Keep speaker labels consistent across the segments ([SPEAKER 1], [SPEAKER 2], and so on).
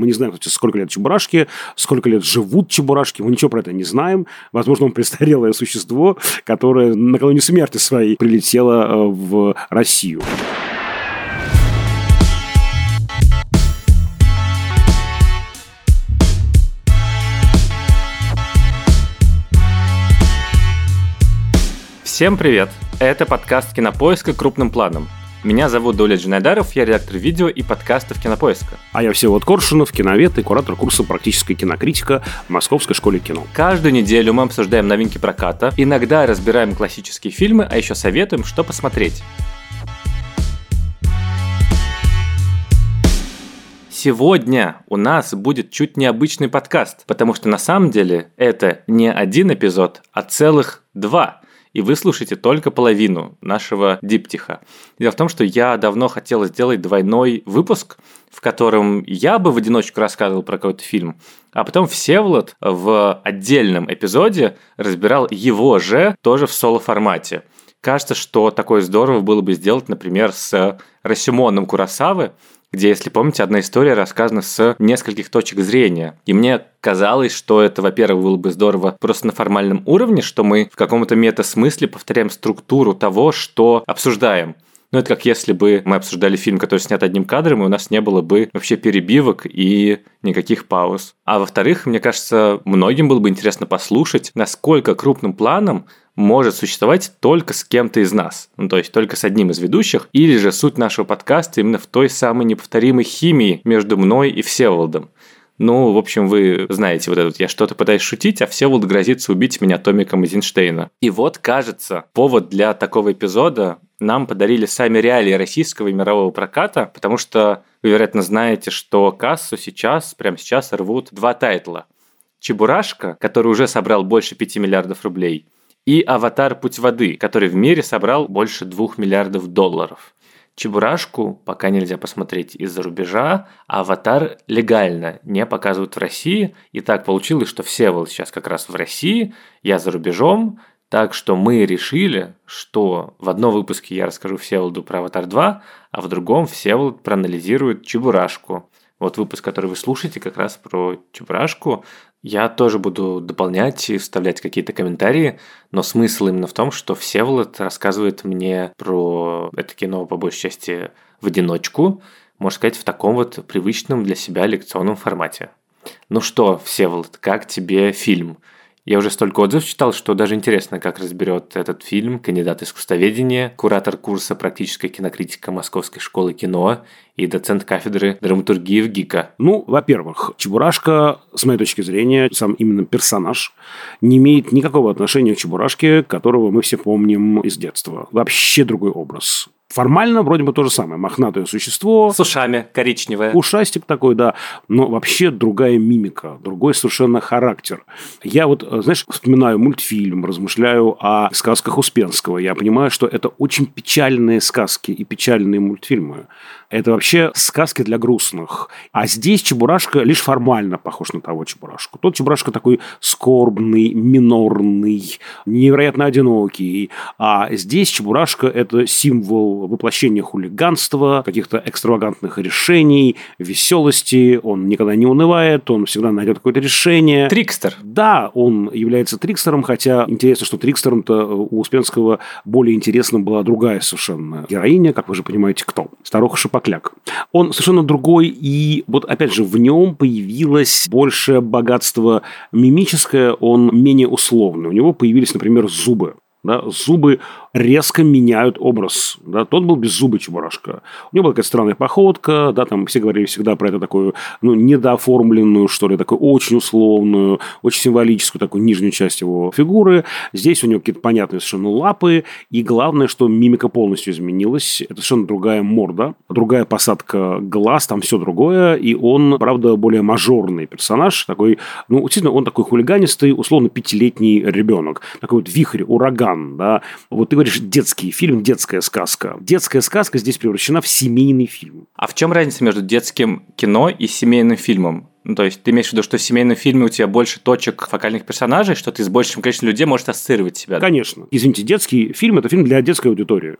[SPEAKER 1] Мы не знаем, сколько лет Чебурашке, сколько лет живут Чебурашки. Мы ничего про это не знаем. Возможно, он престарелое существо, которое накануне смерти своей прилетело э, в Россию.
[SPEAKER 2] Всем привет! Это подкаст «Кинопоиска. Крупным планом». Меня зовут Доля Джинайдаров, я редактор видео и подкастов «Кинопоиска».
[SPEAKER 1] А я Всеволод Коршунов, киновед и куратор курса «Практическая кинокритика» в Московской школе кино.
[SPEAKER 2] Каждую неделю мы обсуждаем новинки проката, иногда разбираем классические фильмы, а еще советуем, что посмотреть. Сегодня у нас будет чуть необычный подкаст, потому что на самом деле это не один эпизод, а целых два – и вы слушаете только половину нашего диптиха. Дело в том, что я давно хотел сделать двойной выпуск, в котором я бы в одиночку рассказывал про какой-то фильм, а потом Всеволод в отдельном эпизоде разбирал его же тоже в соло-формате. Кажется, что такое здорово было бы сделать, например, с Расимоном Курасавы, где, если помните, одна история рассказана с нескольких точек зрения. И мне казалось, что это, во-первых, было бы здорово просто на формальном уровне, что мы в каком-то мета-смысле повторяем структуру того, что обсуждаем. Ну, это как если бы мы обсуждали фильм, который снят одним кадром, и у нас не было бы вообще перебивок и никаких пауз. А во-вторых, мне кажется, многим было бы интересно послушать, насколько крупным планом может существовать только с кем-то из нас, ну, то есть только с одним из ведущих, или же суть нашего подкаста именно в той самой неповторимой химии между мной и Всеволодом. Ну, в общем, вы знаете вот этот, я что-то пытаюсь шутить, а Всеволод грозится убить меня томиком Эйзенштейна. И вот, кажется, повод для такого эпизода нам подарили сами реалии российского и мирового проката, потому что вы, вероятно, знаете, что кассу сейчас, прямо сейчас рвут два тайтла. Чебурашка, который уже собрал больше 5 миллиардов рублей – и «Аватар. Путь воды», который в мире собрал больше 2 миллиардов долларов. Чебурашку пока нельзя посмотреть из-за рубежа, а «Аватар» легально не показывают в России. И так получилось, что Всеволод сейчас как раз в России, я за рубежом, так что мы решили, что в одном выпуске я расскажу Всеволоду про «Аватар 2», а в другом Всеволод проанализирует Чебурашку. Вот выпуск, который вы слушаете, как раз про Чебурашку. Я тоже буду дополнять и вставлять какие-то комментарии, но смысл именно в том, что Всеволод рассказывает мне про это кино по большей части в одиночку, можно сказать, в таком вот привычном для себя лекционном формате. Ну что, Всеволод, как тебе фильм? Я уже столько отзывов читал, что даже интересно, как разберет этот фильм кандидат искусствоведения, куратор курса «Практическая кинокритика Московской школы кино» и доцент кафедры драматургии в ГИКа.
[SPEAKER 1] Ну, во-первых, Чебурашка, с моей точки зрения, сам именно персонаж, не имеет никакого отношения к Чебурашке, которого мы все помним из детства. Вообще другой образ. Формально вроде бы то же самое. Мохнатое существо.
[SPEAKER 2] С ушами, коричневое.
[SPEAKER 1] Ушастик такой, да. Но вообще другая мимика, другой совершенно характер. Я вот, знаешь, вспоминаю мультфильм, размышляю о сказках Успенского. Я понимаю, что это очень печальные сказки и печальные мультфильмы. Это вообще сказки для грустных. А здесь Чебурашка лишь формально похож на того Чебурашку. Тот Чебурашка такой скорбный, минорный, невероятно одинокий. А здесь Чебурашка – это символ воплощения хулиганства, каких-то экстравагантных решений, веселости. Он никогда не унывает, он всегда найдет какое-то решение.
[SPEAKER 2] Трикстер.
[SPEAKER 1] Да, он является трикстером, хотя интересно, что трикстером-то у Успенского более интересна была другая совершенно героиня, как вы же понимаете, кто? Старуха Шипа Шапокляк. Он совершенно другой, и вот опять же в нем появилось больше богатство мимическое, он менее условный. У него появились, например, зубы. Да, зубы резко меняют образ. Да? Тот был беззубый Чебурашка. У него была какая-то странная походка, да, там все говорили всегда про это такую, ну, недооформленную, что ли, такую очень условную, очень символическую такую нижнюю часть его фигуры. Здесь у него какие-то понятные совершенно лапы, и главное, что мимика полностью изменилась. Это совершенно другая морда, другая посадка глаз, там все другое, и он, правда, более мажорный персонаж, такой, ну, действительно, он такой хулиганистый, условно, пятилетний ребенок, такой вот вихрь, ураган, да, вот ты говоришь детский фильм, детская сказка. Детская сказка здесь превращена в семейный фильм.
[SPEAKER 2] А в чем разница между детским кино и семейным фильмом? Ну, то есть ты имеешь в виду, что в семейном фильме у тебя больше точек фокальных персонажей, что ты с большим количеством людей можешь ассоциировать себя?
[SPEAKER 1] Конечно. Извините, детский фильм – это фильм для детской аудитории.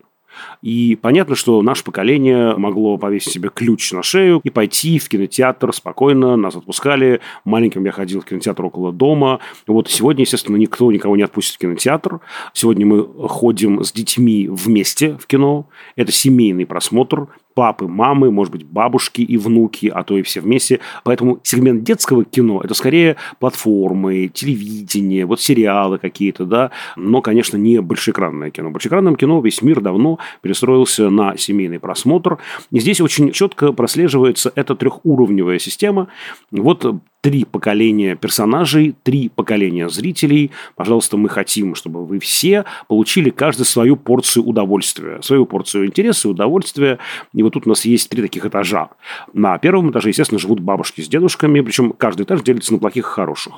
[SPEAKER 1] И понятно, что наше поколение могло повесить себе ключ на шею и пойти в кинотеатр спокойно. Нас отпускали. Маленьким я ходил в кинотеатр около дома. Вот сегодня, естественно, никто никого не отпустит в кинотеатр. Сегодня мы ходим с детьми вместе в кино. Это семейный просмотр папы, мамы, может быть, бабушки и внуки, а то и все вместе. Поэтому сегмент детского кино – это скорее платформы, телевидение, вот сериалы какие-то, да, но, конечно, не большеэкранное кино. В большеэкранном кино весь мир давно перестроился на семейный просмотр. И здесь очень четко прослеживается эта трехуровневая система. Вот три поколения персонажей, три поколения зрителей. Пожалуйста, мы хотим, чтобы вы все получили каждый свою порцию удовольствия, свою порцию интереса и удовольствия. И вот тут у нас есть три таких этажа. На первом этаже, естественно, живут бабушки с дедушками, причем каждый этаж делится на плохих и хороших.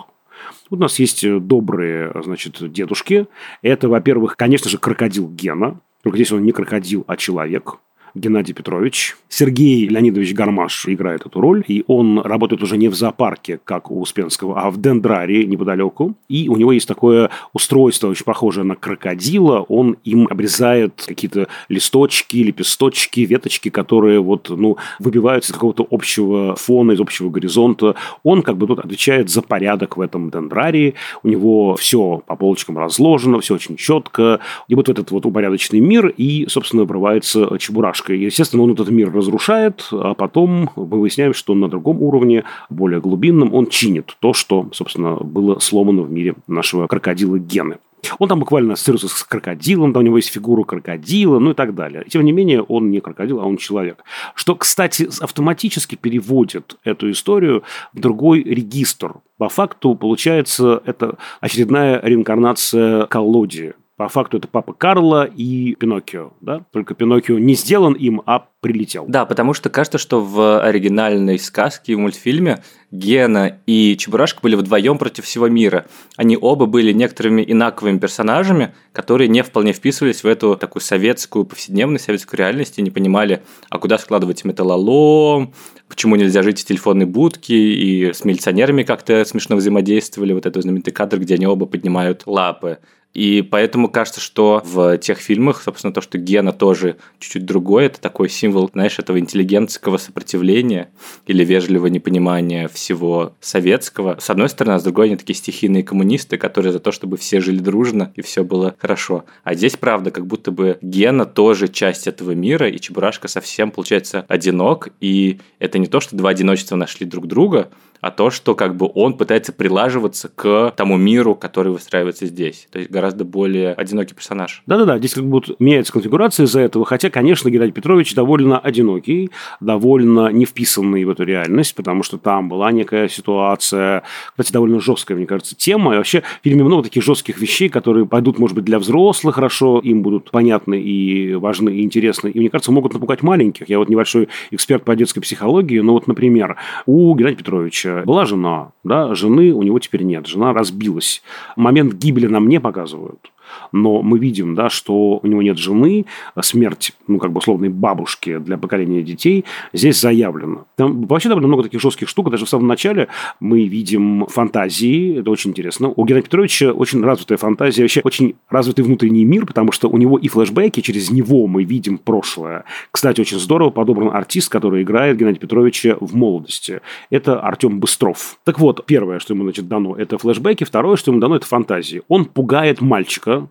[SPEAKER 1] Вот у нас есть добрые, значит, дедушки. Это, во-первых, конечно же, крокодил Гена. Только здесь он не крокодил, а человек. Геннадий Петрович. Сергей Леонидович Гармаш играет эту роль, и он работает уже не в зоопарке, как у Успенского, а в дендрарии неподалеку. И у него есть такое устройство, очень похожее на крокодила. Он им обрезает какие-то листочки, лепесточки, веточки, которые вот, ну, выбиваются из какого-то общего фона, из общего горизонта. Он как бы тут отвечает за порядок в этом дендрарии. У него все по полочкам разложено, все очень четко. И вот в этот вот упорядоченный мир и, собственно, врывается Чебурашка и, естественно, он этот мир разрушает, а потом мы выясняем, что на другом уровне, более глубинном, он чинит то, что, собственно, было сломано в мире нашего крокодила Гены. Он там буквально ассоциируется с крокодилом, там у него есть фигура крокодила, ну и так далее. Тем не менее, он не крокодил, а он человек. Что, кстати, автоматически переводит эту историю в другой регистр. По факту, получается, это очередная реинкарнация колодии по факту это папа Карла и Пиноккио, да? Только Пиноккио не сделан им, а прилетел.
[SPEAKER 2] Да, потому что кажется, что в оригинальной сказке, в мультфильме Гена и Чебурашка были вдвоем против всего мира. Они оба были некоторыми инаковыми персонажами, которые не вполне вписывались в эту такую советскую повседневность, советскую реальность и не понимали, а куда складывать металлолом, почему нельзя жить в телефонной будке, и с милиционерами как-то смешно взаимодействовали. Вот этот знаменитый кадр, где они оба поднимают лапы. И поэтому кажется, что в тех фильмах, собственно, то, что Гена тоже чуть-чуть другой, это такой символ, знаешь, этого интеллигентского сопротивления или вежливого непонимания всего советского. С одной стороны, а с другой они такие стихийные коммунисты, которые за то, чтобы все жили дружно и все было хорошо. А здесь, правда, как будто бы Гена тоже часть этого мира, и Чебурашка совсем, получается, одинок. И это не то, что два одиночества нашли друг друга, а то, что как бы он пытается прилаживаться к тому миру, который выстраивается здесь. То есть гораздо более одинокий персонаж.
[SPEAKER 1] Да-да-да, здесь как будто меняется конфигурация из-за этого, хотя, конечно, Геннадий Петрович довольно одинокий, довольно не вписанный в эту реальность, потому что там была некая ситуация, кстати, довольно жесткая, мне кажется, тема. И вообще в фильме много таких жестких вещей, которые пойдут, может быть, для взрослых хорошо, им будут понятны и важны, и интересны, и, мне кажется, могут напугать маленьких. Я вот небольшой эксперт по детской психологии, но вот, например, у Геннадия Петровича была жена, да, жены у него теперь нет, жена разбилась. Момент гибели нам не показывают но мы видим, да, что у него нет жены, смерть, ну, как бы условной бабушки для поколения детей здесь заявлена. Там вообще довольно много таких жестких штук. Даже в самом начале мы видим фантазии, это очень интересно. У Геннадия Петровича очень развитая фантазия, вообще очень развитый внутренний мир, потому что у него и флешбеки, через него мы видим прошлое. Кстати, очень здорово подобран артист, который играет Геннадия Петровича в молодости. Это Артем Быстров. Так вот, первое, что ему, значит, дано, это флешбеки, второе, что ему дано, это фантазии. Он пугает мальчика,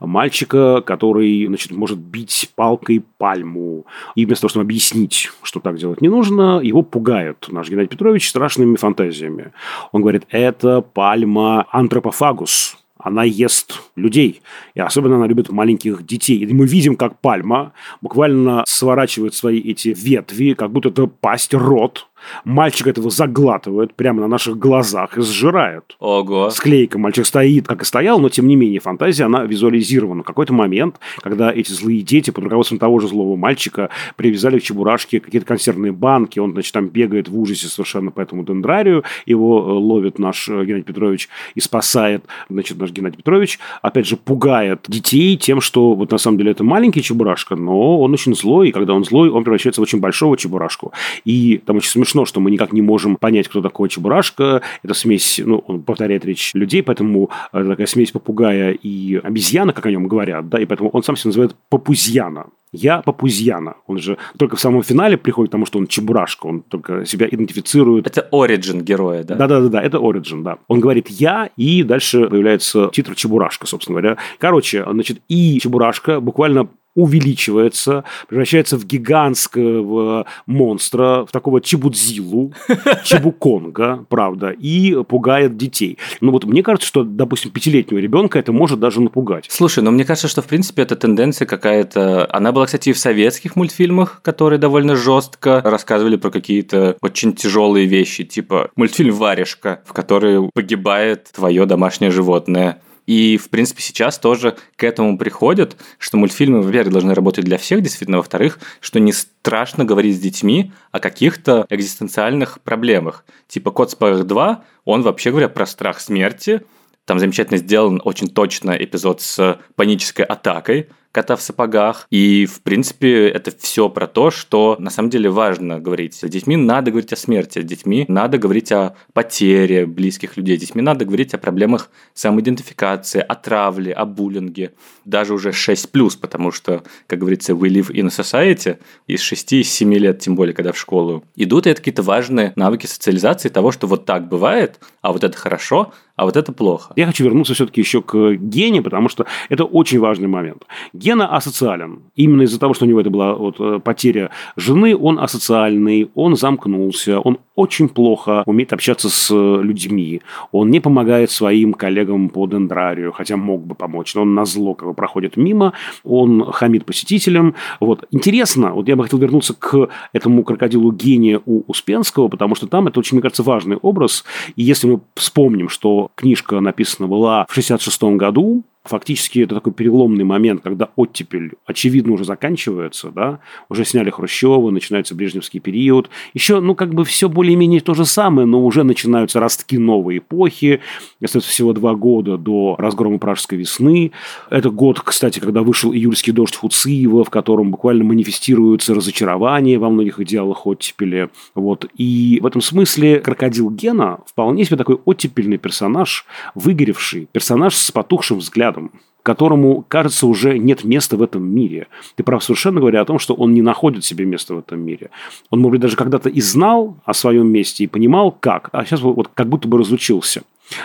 [SPEAKER 1] мальчика, который, значит, может бить палкой пальму. И вместо того, чтобы объяснить, что так делать не нужно, его пугает наш Геннадий Петрович страшными фантазиями. Он говорит, это пальма антропофагус, она ест людей. И особенно она любит маленьких детей. И мы видим, как пальма буквально сворачивает свои эти ветви, как будто это пасть, рот Мальчик этого заглатывает прямо на наших глазах и сжирает.
[SPEAKER 2] Ого.
[SPEAKER 1] Склейка. Мальчик стоит, как и стоял, но тем не менее фантазия, она визуализирована. В какой-то момент, когда эти злые дети под руководством того же злого мальчика привязали к чебурашке какие-то консервные банки, он, значит, там бегает в ужасе совершенно по этому дендрарию, его э, ловит наш э, Геннадий Петрович и спасает, значит, наш Геннадий Петрович, опять же, пугает детей тем, что вот на самом деле это маленький чебурашка, но он очень злой, и когда он злой, он превращается в очень большого чебурашку. И там очень смешно смешно, что мы никак не можем понять, кто такой Чебурашка. Это смесь, ну, он повторяет речь людей, поэтому это такая смесь попугая и обезьяна, как о нем говорят, да, и поэтому он сам себя называет Папузьяна. Я Папузьяна. Он же только в самом финале приходит к тому, что он Чебурашка. Он только себя идентифицирует.
[SPEAKER 2] Это оригин героя, да?
[SPEAKER 1] Да-да-да, это оригин, да. Он говорит «я», и дальше появляется титр Чебурашка, собственно говоря. Короче, значит, и Чебурашка буквально увеличивается, превращается в гигантского монстра, в такого чебудзилу, чебуконга, правда, и пугает детей. Ну вот мне кажется, что, допустим, пятилетнего ребенка это может даже напугать.
[SPEAKER 2] Слушай, ну мне кажется, что в принципе эта тенденция какая-то... Она была, кстати, и в советских мультфильмах, которые довольно жестко рассказывали про какие-то очень тяжелые вещи, типа мультфильм «Варежка», в который погибает твое домашнее животное. И, в принципе, сейчас тоже к этому приходят, что мультфильмы, во-первых, должны работать для всех, действительно, во-вторых, что не страшно говорить с детьми о каких-то экзистенциальных проблемах. Типа «Кот Спарах 2», он, вообще говоря, про страх смерти, там замечательно сделан очень точно эпизод с панической атакой, кота в сапогах. И, в принципе, это все про то, что на самом деле важно говорить. С детьми надо говорить о смерти, с детьми надо говорить о потере близких людей, с детьми надо говорить о проблемах самоидентификации, о травле, о буллинге. Даже уже 6+, потому что, как говорится, we live in a society, из 6, из 7 лет, тем более, когда в школу идут, и это какие-то важные навыки социализации того, что вот так бывает, а вот это хорошо, а вот это плохо.
[SPEAKER 1] Я хочу вернуться все-таки еще к Гене, потому что это очень важный момент. Гена асоциален. Именно из-за того, что у него это была вот, э, потеря жены, он асоциальный, он замкнулся, он очень плохо умеет общаться с э, людьми. Он не помогает своим коллегам по дендрарию, хотя мог бы помочь, но он на зло как бы проходит мимо, он хамит посетителям. Вот. Интересно, вот я бы хотел вернуться к этому крокодилу гения у Успенского, потому что там это очень, мне кажется, важный образ. И если мы вспомним, что книжка написана была в 66 году, фактически это такой переломный момент, когда оттепель, очевидно, уже заканчивается, да, уже сняли Хрущева, начинается Брежневский период. Еще, ну, как бы все более-менее то же самое, но уже начинаются ростки новой эпохи. Остается всего два года до разгрома Пражской весны. Это год, кстати, когда вышел июльский дождь Фуциева, в котором буквально манифестируется разочарование во многих идеалах оттепели. Вот. И в этом смысле крокодил Гена вполне себе такой оттепельный персонаж, выгоревший, персонаж с потухшим взглядом взглядом, которому, кажется, уже нет места в этом мире. Ты прав совершенно говоря о том, что он не находит себе места в этом мире. Он, может быть, даже когда-то и знал о своем месте, и понимал, как, а сейчас вот как будто бы разучился.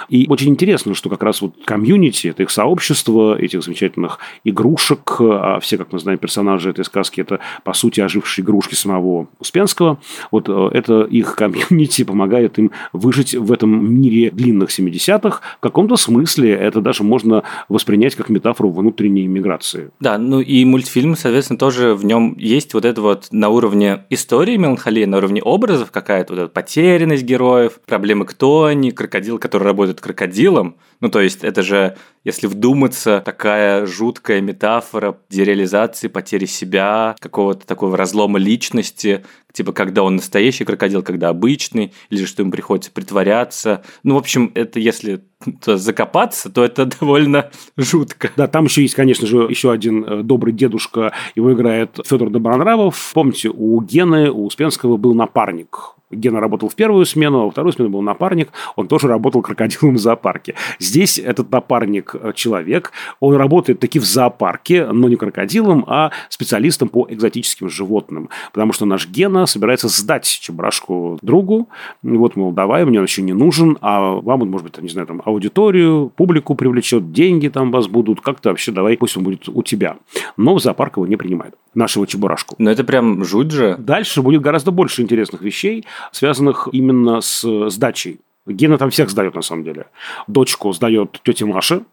[SPEAKER 1] И очень интересно, что как раз вот комьюнити, это их сообщество, этих замечательных игрушек, а все, как мы знаем, персонажи этой сказки, это, по сути, ожившие игрушки самого Успенского, вот э, это их комьюнити помогает им выжить в этом мире длинных 70-х. В каком-то смысле это даже можно воспринять как метафору внутренней миграции.
[SPEAKER 2] Да, ну и мультфильм, соответственно, тоже в нем есть вот это вот на уровне истории меланхолии, на уровне образов какая-то вот эта потерянность героев, проблемы кто они, крокодил, который работает крокодилом. Ну, то есть, это же, если вдуматься, такая жуткая метафора дереализации, потери себя, какого-то такого разлома личности, типа, когда он настоящий крокодил, когда обычный, или же что ему приходится притворяться. Ну, в общем, это если закопаться, то это довольно жутко.
[SPEAKER 1] Да, там еще есть, конечно же, еще один э, добрый дедушка, его играет Федор Добронравов. Помните, у Гены, у Успенского был напарник Гена работал в первую смену, а во вторую смену был напарник. Он тоже работал крокодилом в зоопарке. Здесь этот напарник э, человек. Он работает таки в зоопарке, но не крокодилом, а специалистом по экзотическим животным. Потому что наш Гена собирается сдать чебурашку другу. Вот, мол, давай, мне он еще не нужен, а вам он, может быть, не знаю, там, аудиторию, публику привлечет, деньги там вас будут, как-то вообще давай, пусть он будет у тебя. Но в зоопарк его не принимает, нашего чебурашку.
[SPEAKER 2] Но это прям жуть же.
[SPEAKER 1] Дальше будет гораздо больше интересных вещей связанных именно с сдачей. Гена там всех сдает, на самом деле. Дочку сдает тетя Маша,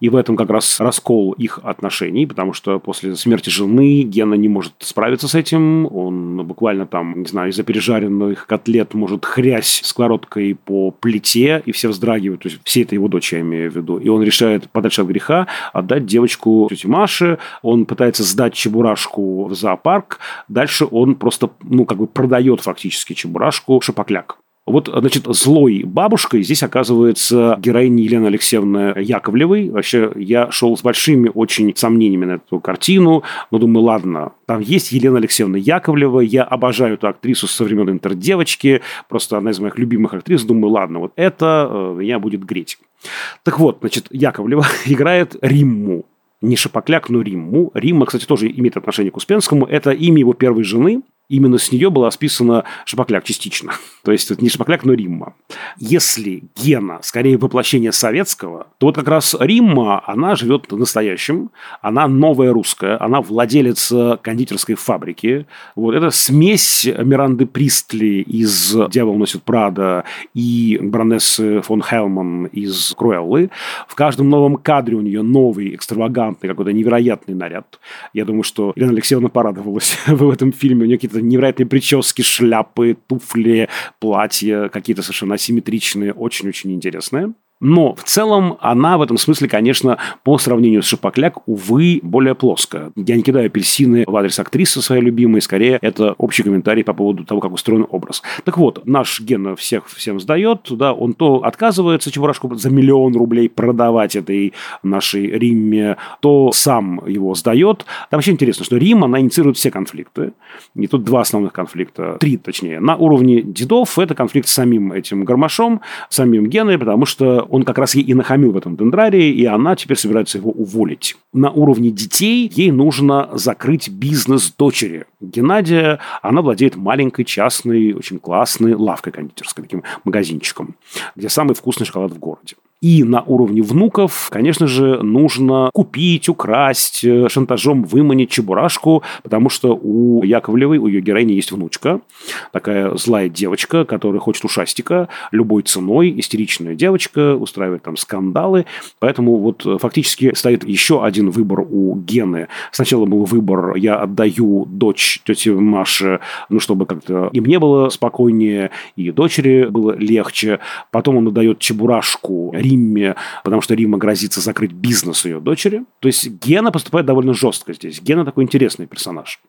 [SPEAKER 1] и в этом как раз раскол их отношений, потому что после смерти жены Гена не может справиться с этим. Он буквально там, не знаю, из-за пережаренных котлет может хрясь сковородкой по плите, и все вздрагивают. То есть, все это его дочь, я имею в виду. И он решает подальше от греха отдать девочку тете Маше. Он пытается сдать Чебурашку в зоопарк. Дальше он просто, ну, как бы продает фактически Чебурашку Шапокляк Вот, значит, злой бабушкой здесь оказывается героиня Елена Алексеевна Яковлевой. Вообще, я шел с большими очень сомнениями на эту картину, но думаю, ладно, там есть Елена Алексеевна Яковлева, я обожаю эту актрису со времен интердевочки, просто одна из моих любимых актрис, думаю, ладно, вот это э, меня будет греть. Так вот, значит, Яковлева играет Римму. Не Шапокляк, но Римму. Римма, кстати, тоже имеет отношение к Успенскому. Это имя его первой жены, именно с нее была списана Шапокляк частично. То есть это не Шапокляк, но Римма. Если Гена скорее воплощение советского, то вот как раз Римма, она живет в настоящем, она новая русская, она владелец кондитерской фабрики. Вот это смесь Миранды Пристли из «Дьявол носит Прада» и баронессы фон Хелман из Круэллы. В каждом новом кадре у нее новый, экстравагантный, какой-то невероятный наряд. Я думаю, что Елена Алексеевна порадовалась в этом фильме. У нее какие-то невероятные прически, шляпы, туфли, платья, какие-то совершенно асимметричные, очень-очень интересные. Но в целом она в этом смысле, конечно, по сравнению с Шапокляк, увы, более плоская. Я не кидаю апельсины в адрес актрисы своей любимой, скорее это общий комментарий по поводу того, как устроен образ. Так вот, наш Гена всех всем сдает, да, он то отказывается Чебурашку за миллион рублей продавать этой нашей Римме, то сам его сдает. Там вообще интересно, что Рим, она инициирует все конфликты. И тут два основных конфликта, три точнее. На уровне дедов это конфликт с самим этим Гармашом, самим Геной, потому что он как раз ей и нахамил в этом дендрарии, и она теперь собирается его уволить. На уровне детей ей нужно закрыть бизнес дочери. Геннадия, она владеет маленькой частной, очень классной лавкой кондитерской, таким магазинчиком, где самый вкусный шоколад в городе. И на уровне внуков, конечно же, нужно купить, украсть, э, шантажом выманить Чебурашку, потому что у Яковлевой, у ее героини есть внучка, такая злая девочка, которая хочет ушастика любой ценой, истеричная девочка, устраивает там скандалы. Поэтому вот э, фактически стоит еще один выбор у Гены. Сначала был выбор, я отдаю дочь тети Маше, ну, чтобы как-то и мне было спокойнее, и дочери было легче. Потом он отдает Чебурашку Римме, потому что Римма грозится закрыть бизнес ее дочери. То есть Гена поступает довольно жестко здесь. Гена такой интересный персонаж.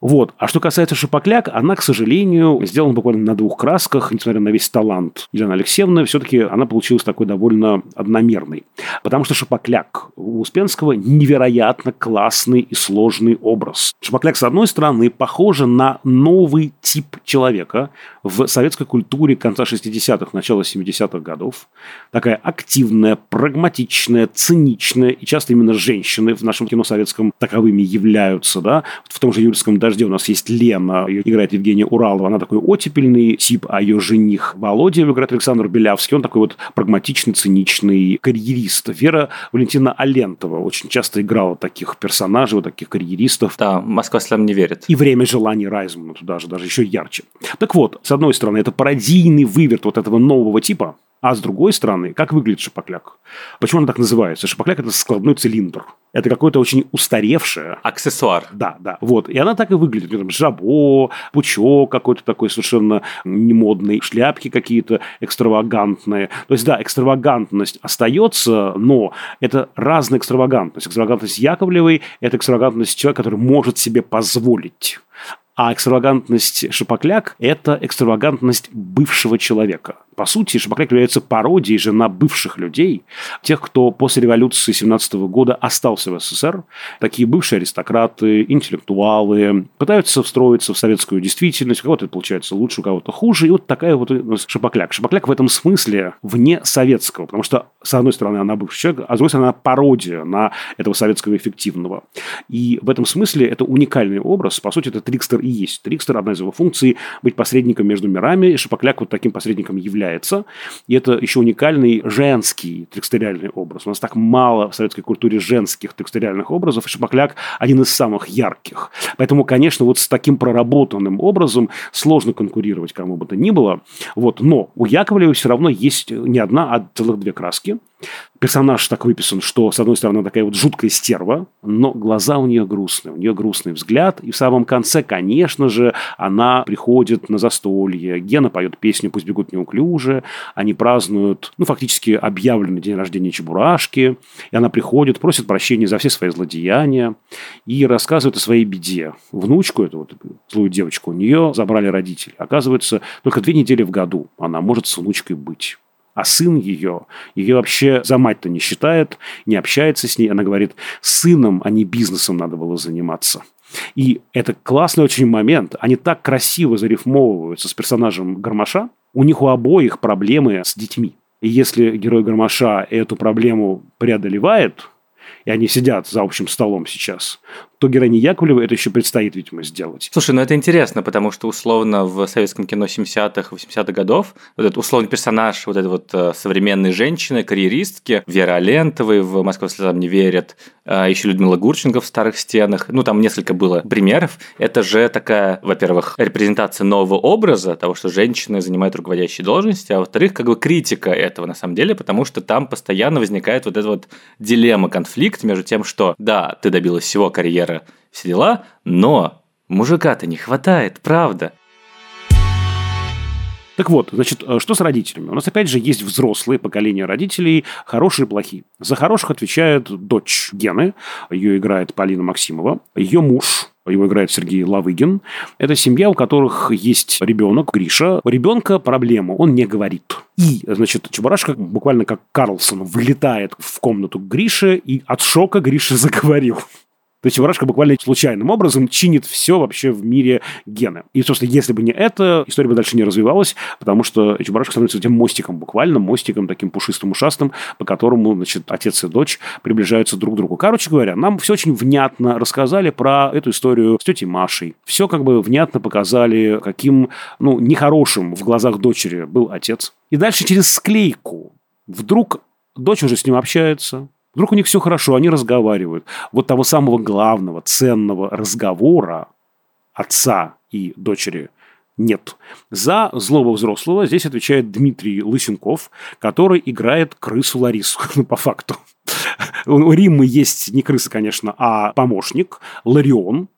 [SPEAKER 1] Вот. А что касается Шапокляк, она, к сожалению, сделана буквально на двух красках, несмотря на весь талант Елены Алексеевны, все-таки она получилась такой довольно одномерной. Потому что Шапокляк у Успенского невероятно классный и сложный образ. Шапокляк, с одной стороны, похожа на новый тип человека в советской культуре конца 60-х, начала 70-х годов. Такая активная, прагматичная, циничная, и часто именно женщины в нашем кино советском таковыми являются, да, в том же юридском дожде у нас есть Лена, ее играет Евгения Уралова, она такой оттепельный тип, а ее жених Володя, его играет Александр Белявский, он такой вот прагматичный, циничный карьерист. Вера Валентина Алентова очень часто играла таких персонажей, вот таких карьеристов.
[SPEAKER 2] Да, Москва слям не верит.
[SPEAKER 1] И время желаний Райзмана туда же, даже еще ярче. Так вот, с одной стороны, это пародийный выверт вот этого нового типа, а с другой стороны, как выглядит шапокляк? Почему он так называется? Шапокляк – это складной цилиндр. Это какое-то очень устаревшее...
[SPEAKER 2] Аксессуар.
[SPEAKER 1] Да, да. Вот. И она так и выглядит. Там жабо, пучок какой-то такой совершенно немодный, шляпки какие-то экстравагантные. То есть, да, экстравагантность остается, но это разная экстравагантность. Экстравагантность Яковлевой – это экстравагантность человека, который может себе позволить а экстравагантность Шапокляк – это экстравагантность бывшего человека. По сути, Шапокляк является пародией же на бывших людей, тех, кто после революции 17 года остался в СССР. Такие бывшие аристократы, интеллектуалы, пытаются встроиться в советскую действительность. У кого-то это получается лучше, у кого-то хуже. И вот такая вот Шапокляк. Шапокляк в этом смысле вне советского, потому что, с одной стороны, она бывший человек, а с другой стороны, она пародия на этого советского эффективного. И в этом смысле это уникальный образ. По сути, это Трикстер и есть. Трикстер, одна из его функций, быть посредником между мирами, и Шапокляк вот таким посредником является. И это еще уникальный женский трикстериальный образ. У нас так мало в советской культуре женских трикстериальных образов, и Шапокляк один из самых ярких. Поэтому, конечно, вот с таким проработанным образом сложно конкурировать кому бы то ни было. Вот. Но у Яковлева все равно есть не одна, а целых две краски – персонаж так выписан, что, с одной стороны, такая вот жуткая стерва, но глаза у нее грустные, у нее грустный взгляд, и в самом конце, конечно же, она приходит на застолье, Гена поет песню «Пусть бегут неуклюже», они празднуют, ну, фактически объявленный день рождения Чебурашки, и она приходит, просит прощения за все свои злодеяния и рассказывает о своей беде. Внучку, эту вот злую девочку, у нее забрали родители. Оказывается, только две недели в году она может с внучкой быть а сын ее, ее вообще за мать-то не считает, не общается с ней. Она говорит, сыном, а не бизнесом надо было заниматься. И это классный очень момент. Они так красиво зарифмовываются с персонажем Гармаша. У них у обоих проблемы с детьми. И если герой Гармаша эту проблему преодолевает, и они сидят за общим столом сейчас, то героине Яковлевой это еще предстоит, видимо, сделать.
[SPEAKER 2] Слушай, ну это интересно, потому что условно в советском кино 70-х, 80-х годов вот этот условный персонаж вот этой вот э, современной женщины, карьеристки, Вера Алентовой в «Москва слезам не верит», э, еще Людмила Гурченко в «Старых стенах», ну там несколько было примеров. Это же такая, во-первых, репрезентация нового образа, того, что женщины занимают руководящие должности, а во-вторых, как бы критика этого на самом деле, потому что там постоянно возникает вот эта вот дилемма, конфликт между тем, что да, ты добилась всего карьеры, карьера, все дела, но мужика-то не хватает, правда.
[SPEAKER 1] Так вот, значит, э, что с родителями? У нас опять же есть взрослые поколения родителей, хорошие и плохие. За хороших отвечает дочь Гены, ее играет Полина Максимова, ее муж, его играет Сергей Лавыгин. Это семья, у которых есть ребенок, Гриша. У ребенка проблема, он не говорит. И, значит, Чебурашка буквально как Карлсон влетает в комнату Гриши, и от шока Гриша заговорил. То есть Чебурашка буквально случайным образом чинит все вообще в мире гены. И, собственно, если бы не это, история бы дальше не развивалась, потому что Чебурашка становится тем мостиком, буквально мостиком таким пушистым, ушастым, по которому, значит, отец и дочь приближаются друг к другу. Короче говоря, нам все очень внятно рассказали про эту историю с тетей Машей. Все как бы внятно показали, каким, ну, нехорошим в глазах дочери был отец. И дальше через склейку вдруг дочь уже с ним общается, Вдруг у них все хорошо, они разговаривают. Вот того самого главного, ценного разговора отца и дочери нет. За злого взрослого здесь отвечает Дмитрий Лысенков, который играет крысу Ларису, ну, по факту. У Риммы есть не крыса, конечно, а помощник, Ларион,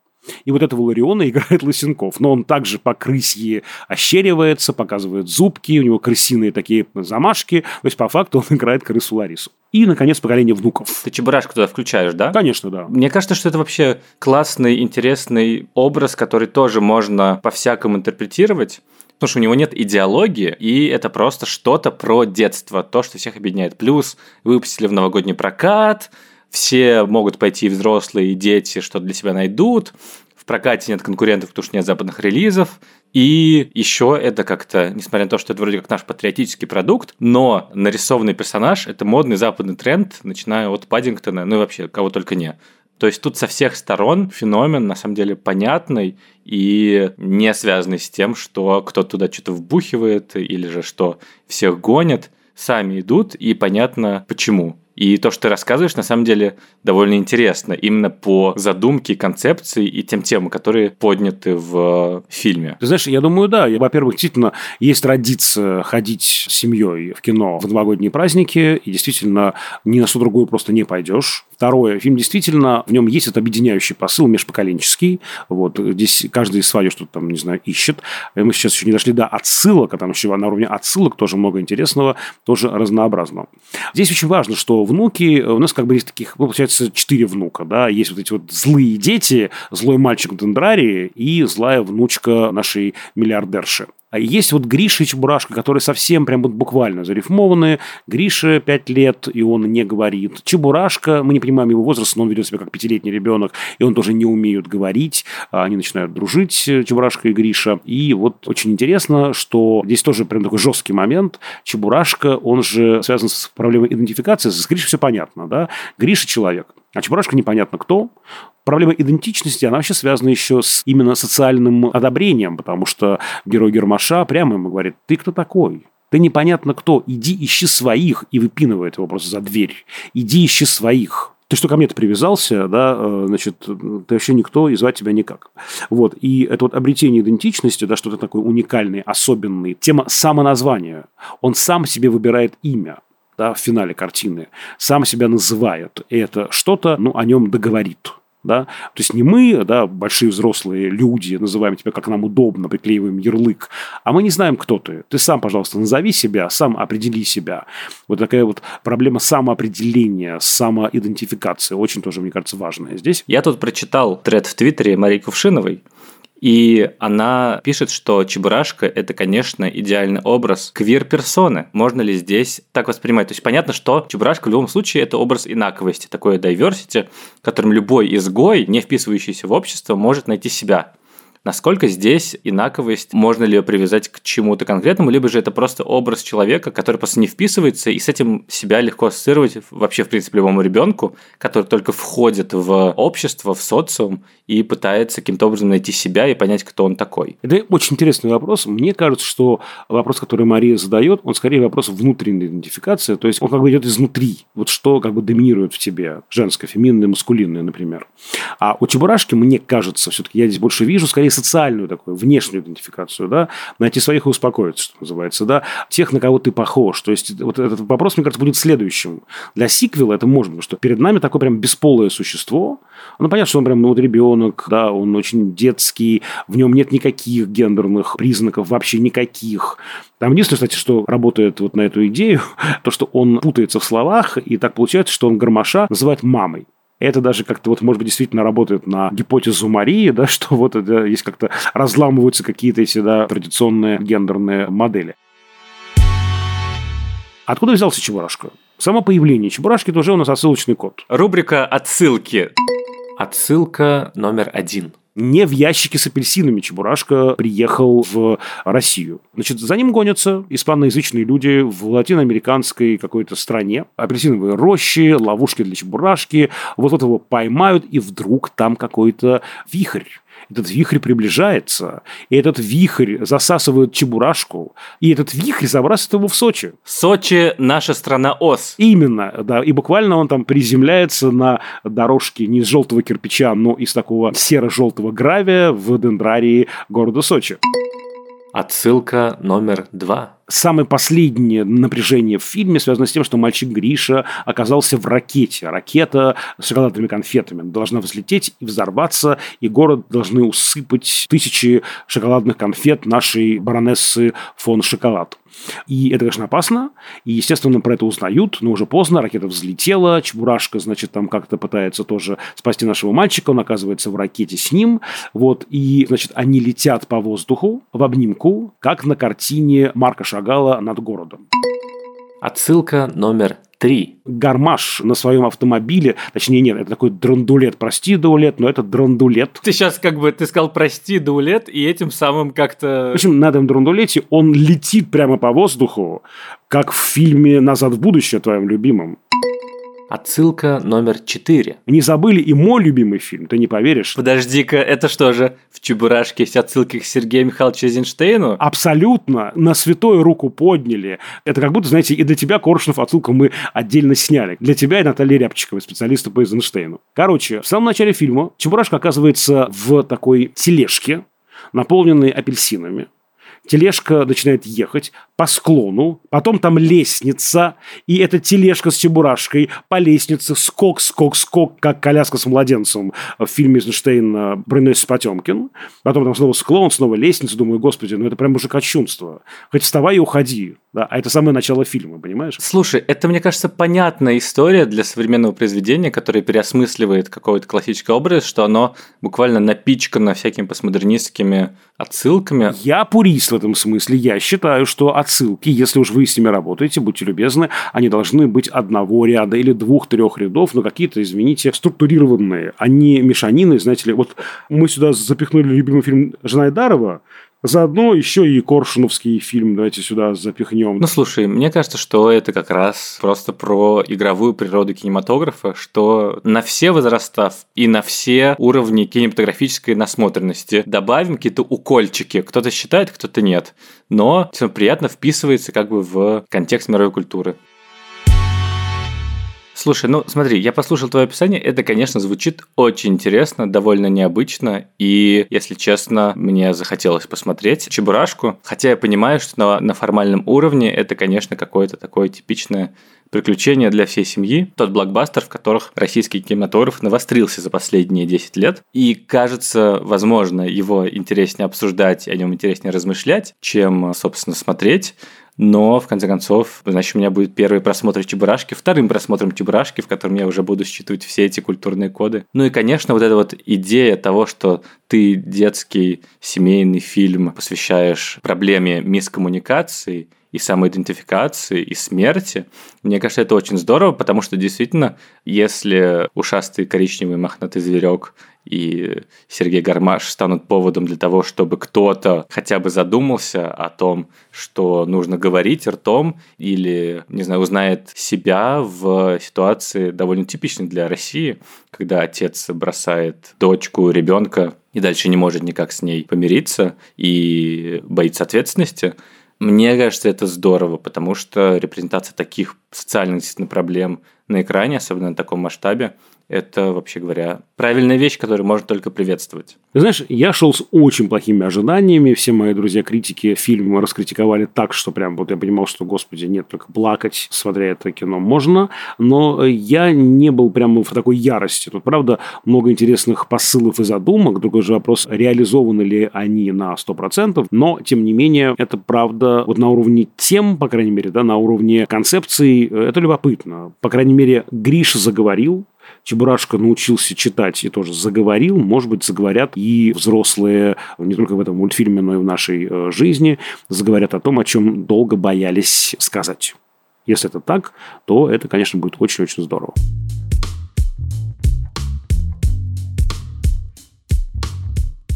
[SPEAKER 1] и вот этого Лариона играет Лысенков. Но он также по крысье ощеривается, показывает зубки, у него крысиные такие замашки. То есть, по факту, он играет крысу Ларису. И, наконец, поколение внуков.
[SPEAKER 2] Ты Чебурашку туда включаешь, да?
[SPEAKER 1] Конечно, да.
[SPEAKER 2] Мне кажется, что это вообще классный, интересный образ, который тоже можно по-всякому интерпретировать. Потому что у него нет идеологии, и это просто что-то про детство, то, что всех объединяет. Плюс выпустили в новогодний прокат, все могут пойти взрослые и дети, что для себя найдут. В прокате нет конкурентов, потому что нет западных релизов. И еще это как-то, несмотря на то, что это вроде как наш патриотический продукт, но нарисованный персонаж – это модный западный тренд, начиная от Паддингтона, ну и вообще кого только не. То есть тут со всех сторон феномен на самом деле понятный и не связанный с тем, что кто-то туда что-то вбухивает или же что всех гонят. Сами идут и понятно почему. И то, что ты рассказываешь, на самом деле довольно интересно. Именно по задумке, концепции и тем темам, которые подняты в фильме.
[SPEAKER 1] Ты знаешь, я думаю, да. Во-первых, действительно, есть традиция ходить с семьей в кино в новогодние праздники. И действительно, ни на что другое просто не пойдешь. Второе, фильм действительно, в нем есть этот объединяющий посыл межпоколенческий. Вот здесь каждый свое что-то там, не знаю, ищет. Мы сейчас еще не дошли до отсылок, а там еще на уровне отсылок тоже много интересного, тоже разнообразного. Здесь очень важно, что внуки, у нас как бы есть таких, ну, получается, четыре внука, да, есть вот эти вот злые дети, злой мальчик Дендрари и злая внучка нашей миллиардерши. А есть вот Гриша и Чебурашка, которые совсем прям вот буквально зарифмованы. Гриша 5 лет, и он не говорит. Чебурашка, мы не понимаем его возраст, но он ведет себя как пятилетний ребенок, и он тоже не умеет говорить. А они начинают дружить, Чебурашка и Гриша. И вот очень интересно, что здесь тоже прям такой жесткий момент. Чебурашка, он же связан с проблемой идентификации. С Гришей все понятно, да? Гриша человек. А Чебурашка непонятно кто проблема идентичности, она вообще связана еще с именно социальным одобрением, потому что герой Гермаша прямо ему говорит, ты кто такой? Ты непонятно кто, иди ищи своих, и выпинывает его просто за дверь. Иди ищи своих. Ты что ко мне-то привязался, да, э, значит, ты вообще никто, и звать тебя никак. Вот, и это вот обретение идентичности, да, что-то такое уникальное, особенное. Тема самоназвания. Он сам себе выбирает имя. Да, в финале картины, сам себя называет, и это что-то, ну, о нем договорит. Да? То есть не мы, да, большие взрослые люди, называем тебя как нам удобно, приклеиваем ярлык, а мы не знаем, кто ты. Ты сам, пожалуйста, назови себя, сам определи себя. Вот такая вот проблема самоопределения, самоидентификации, очень тоже, мне кажется, важная здесь.
[SPEAKER 2] Я тут прочитал тред в Твиттере Марии Кувшиновой, и она пишет, что Чебурашка – это, конечно, идеальный образ квир-персоны. Можно ли здесь так воспринимать? То есть понятно, что Чебурашка в любом случае – это образ инаковости, такое diversity, которым любой изгой, не вписывающийся в общество, может найти себя. Насколько здесь инаковость, можно ли ее привязать к чему-то конкретному, либо же это просто образ человека, который просто не вписывается, и с этим себя легко ассоциировать вообще, в принципе, любому ребенку, который только входит в общество, в социум и пытается каким-то образом найти себя и понять, кто он такой.
[SPEAKER 1] Это очень интересный вопрос. Мне кажется, что вопрос, который Мария задает, он скорее вопрос внутренней идентификации, то есть он как бы идет изнутри. Вот что как бы доминирует в тебе, женское, феминное, маскулинное, например. А у Чебурашки, мне кажется, все-таки я здесь больше вижу скорее социальную такую, внешнюю идентификацию, да, найти своих и успокоиться, что называется, да, тех, на кого ты похож. То есть, вот этот вопрос, мне кажется, будет следующим. Для сиквела это можно, потому что перед нами такое прям бесполое существо, ну, понятно, что он прям ну, вот ребенок, да, он очень детский, в нем нет никаких гендерных признаков, вообще никаких. Там единственное, кстати, что работает вот на эту идею, то, что он путается в словах, и так получается, что он Гармаша называет мамой. Это даже как-то вот, может быть, действительно работает на гипотезу Марии, да, что вот это есть как-то разламываются какие-то эти, да, традиционные гендерные модели. Откуда взялся Чебурашка? Само появление Чебурашки – это уже у нас отсылочный код.
[SPEAKER 2] Рубрика «Отсылки». Отсылка номер один –
[SPEAKER 1] не в ящике с апельсинами Чебурашка приехал в Россию. Значит, за ним гонятся испаноязычные люди в латиноамериканской какой-то стране. Апельсиновые рощи, ловушки для Чебурашки. Вот его поймают, и вдруг там какой-то вихрь этот вихрь приближается, и этот вихрь засасывает чебурашку, и этот вихрь забрасывает его в Сочи.
[SPEAKER 2] Сочи – наша страна ОС.
[SPEAKER 1] Именно, да, и буквально он там приземляется на дорожке не из желтого кирпича, но из такого серо-желтого гравия в дендрарии города Сочи.
[SPEAKER 2] Отсылка номер два.
[SPEAKER 1] Самое последнее напряжение в фильме связано с тем, что мальчик Гриша оказался в ракете. Ракета с шоколадными конфетами должна взлететь и взорваться, и город должны усыпать тысячи шоколадных конфет нашей баронессы фон Шоколад. И это, конечно, опасно. И, естественно, про это узнают, но уже поздно. Ракета взлетела. Чебурашка, значит, там как-то пытается тоже спасти нашего мальчика. Он оказывается в ракете с ним. Вот. И, значит, они летят по воздуху в обнимку, как на картине Марка Шагала над городом.
[SPEAKER 2] Отсылка номер три.
[SPEAKER 1] Гармаш на своем автомобиле, точнее нет, это такой драндулет, прости, даулет, но это драндулет.
[SPEAKER 2] Ты сейчас как бы, ты сказал прости, даулет, и этим самым как-то...
[SPEAKER 1] В общем, на этом драндулете он летит прямо по воздуху, как в фильме «Назад в будущее» твоем любимом.
[SPEAKER 2] Отсылка номер четыре.
[SPEAKER 1] Не забыли и мой любимый фильм, ты не поверишь.
[SPEAKER 2] Подожди-ка, это что же, в Чебурашке есть отсылки к Сергею Михайловичу Эйзенштейну?
[SPEAKER 1] Абсолютно. На святую руку подняли. Это как будто, знаете, и для тебя, Коршунов, отсылку мы отдельно сняли. Для тебя и Натальи Рябчиковой, специалиста по Эйзенштейну. Короче, в самом начале фильма Чебурашка оказывается в такой тележке, наполненной апельсинами тележка начинает ехать по склону, потом там лестница, и эта тележка с чебурашкой по лестнице, скок, скок, скок, как коляска с младенцем в фильме Эйзенштейна «Броненосец Потемкин». Потом там снова склон, снова лестница. Думаю, господи, ну это прям уже кощунство. Хоть вставай и уходи. Да, а это самое начало фильма, понимаешь?
[SPEAKER 2] Слушай, это, мне кажется, понятная история для современного произведения, которое переосмысливает какой-то классический образ, что оно буквально напичкано всякими постмодернистскими отсылками.
[SPEAKER 1] Я пурист в этом смысле. Я считаю, что отсылки, если уж вы с ними работаете, будьте любезны, они должны быть одного ряда или двух-трех рядов, но какие-то, извините, структурированные, а не мешанины, знаете ли. Вот мы сюда запихнули любимый фильм Жанайдарова, Заодно еще и Коршуновский фильм давайте сюда запихнем.
[SPEAKER 2] Ну, слушай, мне кажется, что это как раз просто про игровую природу кинематографа, что на все возраста и на все уровни кинематографической насмотренности добавим какие-то укольчики. Кто-то считает, кто-то нет. Но все приятно вписывается как бы в контекст мировой культуры. Слушай, ну смотри, я послушал твое описание, это, конечно, звучит очень интересно, довольно необычно, и, если честно, мне захотелось посмотреть Чебурашку, хотя я понимаю, что на, на формальном уровне это, конечно, какое-то такое типичное приключение для всей семьи, тот блокбастер, в которых российский кинематограф навострился за последние 10 лет. И кажется, возможно, его интереснее обсуждать, о нем интереснее размышлять, чем, собственно, смотреть. Но, в конце концов, значит, у меня будет первый просмотр Чебурашки, вторым просмотром Чебурашки, в котором я уже буду считывать все эти культурные коды. Ну и, конечно, вот эта вот идея того, что ты детский семейный фильм посвящаешь проблеме мискоммуникации и самоидентификации, и смерти. Мне кажется, это очень здорово, потому что действительно, если ушастый коричневый мохнатый зверек и Сергей Гармаш станут поводом для того, чтобы кто-то хотя бы задумался о том, что нужно говорить ртом или, не знаю, узнает себя в ситуации довольно типичной для России, когда отец бросает дочку, ребенка и дальше не может никак с ней помириться и боится ответственности, мне кажется, это здорово, потому что репрезентация таких социальных проблем на экране, особенно на таком масштабе, это, вообще говоря, правильная вещь, которую можно только приветствовать.
[SPEAKER 1] Ты знаешь, я шел с очень плохими ожиданиями. Все мои друзья-критики фильм раскритиковали так, что прям вот я понимал, что, господи, нет, только плакать, смотря это кино, можно. Но я не был прямо в такой ярости. Тут, правда, много интересных посылов и задумок. Другой же вопрос, реализованы ли они на 100%. Но, тем не менее, это правда вот на уровне тем, по крайней мере, да, на уровне концепции, это любопытно. По крайней мере, Гриша заговорил, Чебурашка научился читать и тоже заговорил, может быть, заговорят и взрослые, не только в этом мультфильме, но и в нашей э, жизни, заговорят о том, о чем долго боялись сказать. Если это так, то это, конечно, будет очень-очень здорово.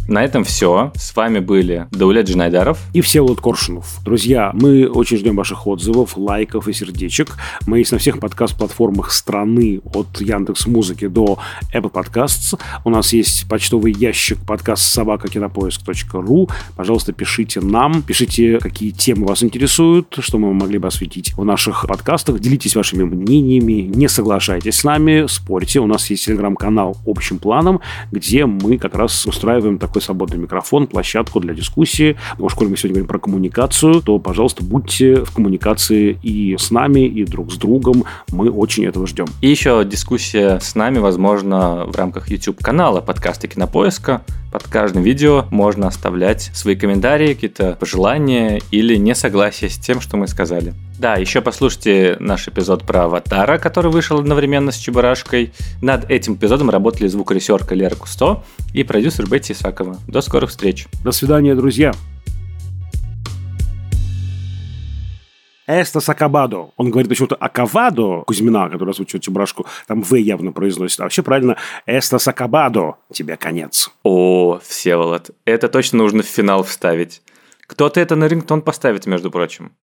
[SPEAKER 2] На этом все. С вами были Дауля Джинайдаров
[SPEAKER 1] и Всеволод Коршунов. Друзья, мы очень ждем ваших отзывов, лайков и сердечек. Мы есть на всех подкаст-платформах страны от Яндекс Музыки до Apple Podcasts. У нас есть почтовый ящик подкаст собака кинопоиск.ру. Пожалуйста, пишите нам, пишите, какие темы вас интересуют, что мы могли бы осветить в наших подкастах. Делитесь вашими мнениями, не соглашайтесь с нами, спорьте. У нас есть телеграм-канал общим планом, где мы как раз устраиваем такой свободный микрофон, площадку для дискуссии. Но уж, мы сегодня говорим про коммуникацию, то, пожалуйста, будьте в коммуникации и с нами, и друг с другом. Мы очень этого ждем.
[SPEAKER 2] И еще дискуссия с нами, возможно, в рамках YouTube-канала подкаста Кинопоиска. Под каждым видео можно оставлять свои комментарии, какие-то пожелания или несогласия с тем, что мы сказали. Да, еще послушайте наш эпизод про Аватара, который вышел одновременно с Чебурашкой. Над этим эпизодом работали звукорежиссерка Лера Кусто и продюсер Бетти Исакова. До скорых встреч.
[SPEAKER 1] До свидания, друзья. Эстас Акабадо. Он говорит почему-то Акавадо Кузьмина, который озвучивает Чебурашку. Там В явно произносит. А вообще правильно Эстас Акабадо. Тебе конец.
[SPEAKER 2] О, Всеволод. Это точно нужно в финал вставить. Кто-то это на рингтон поставит, между прочим.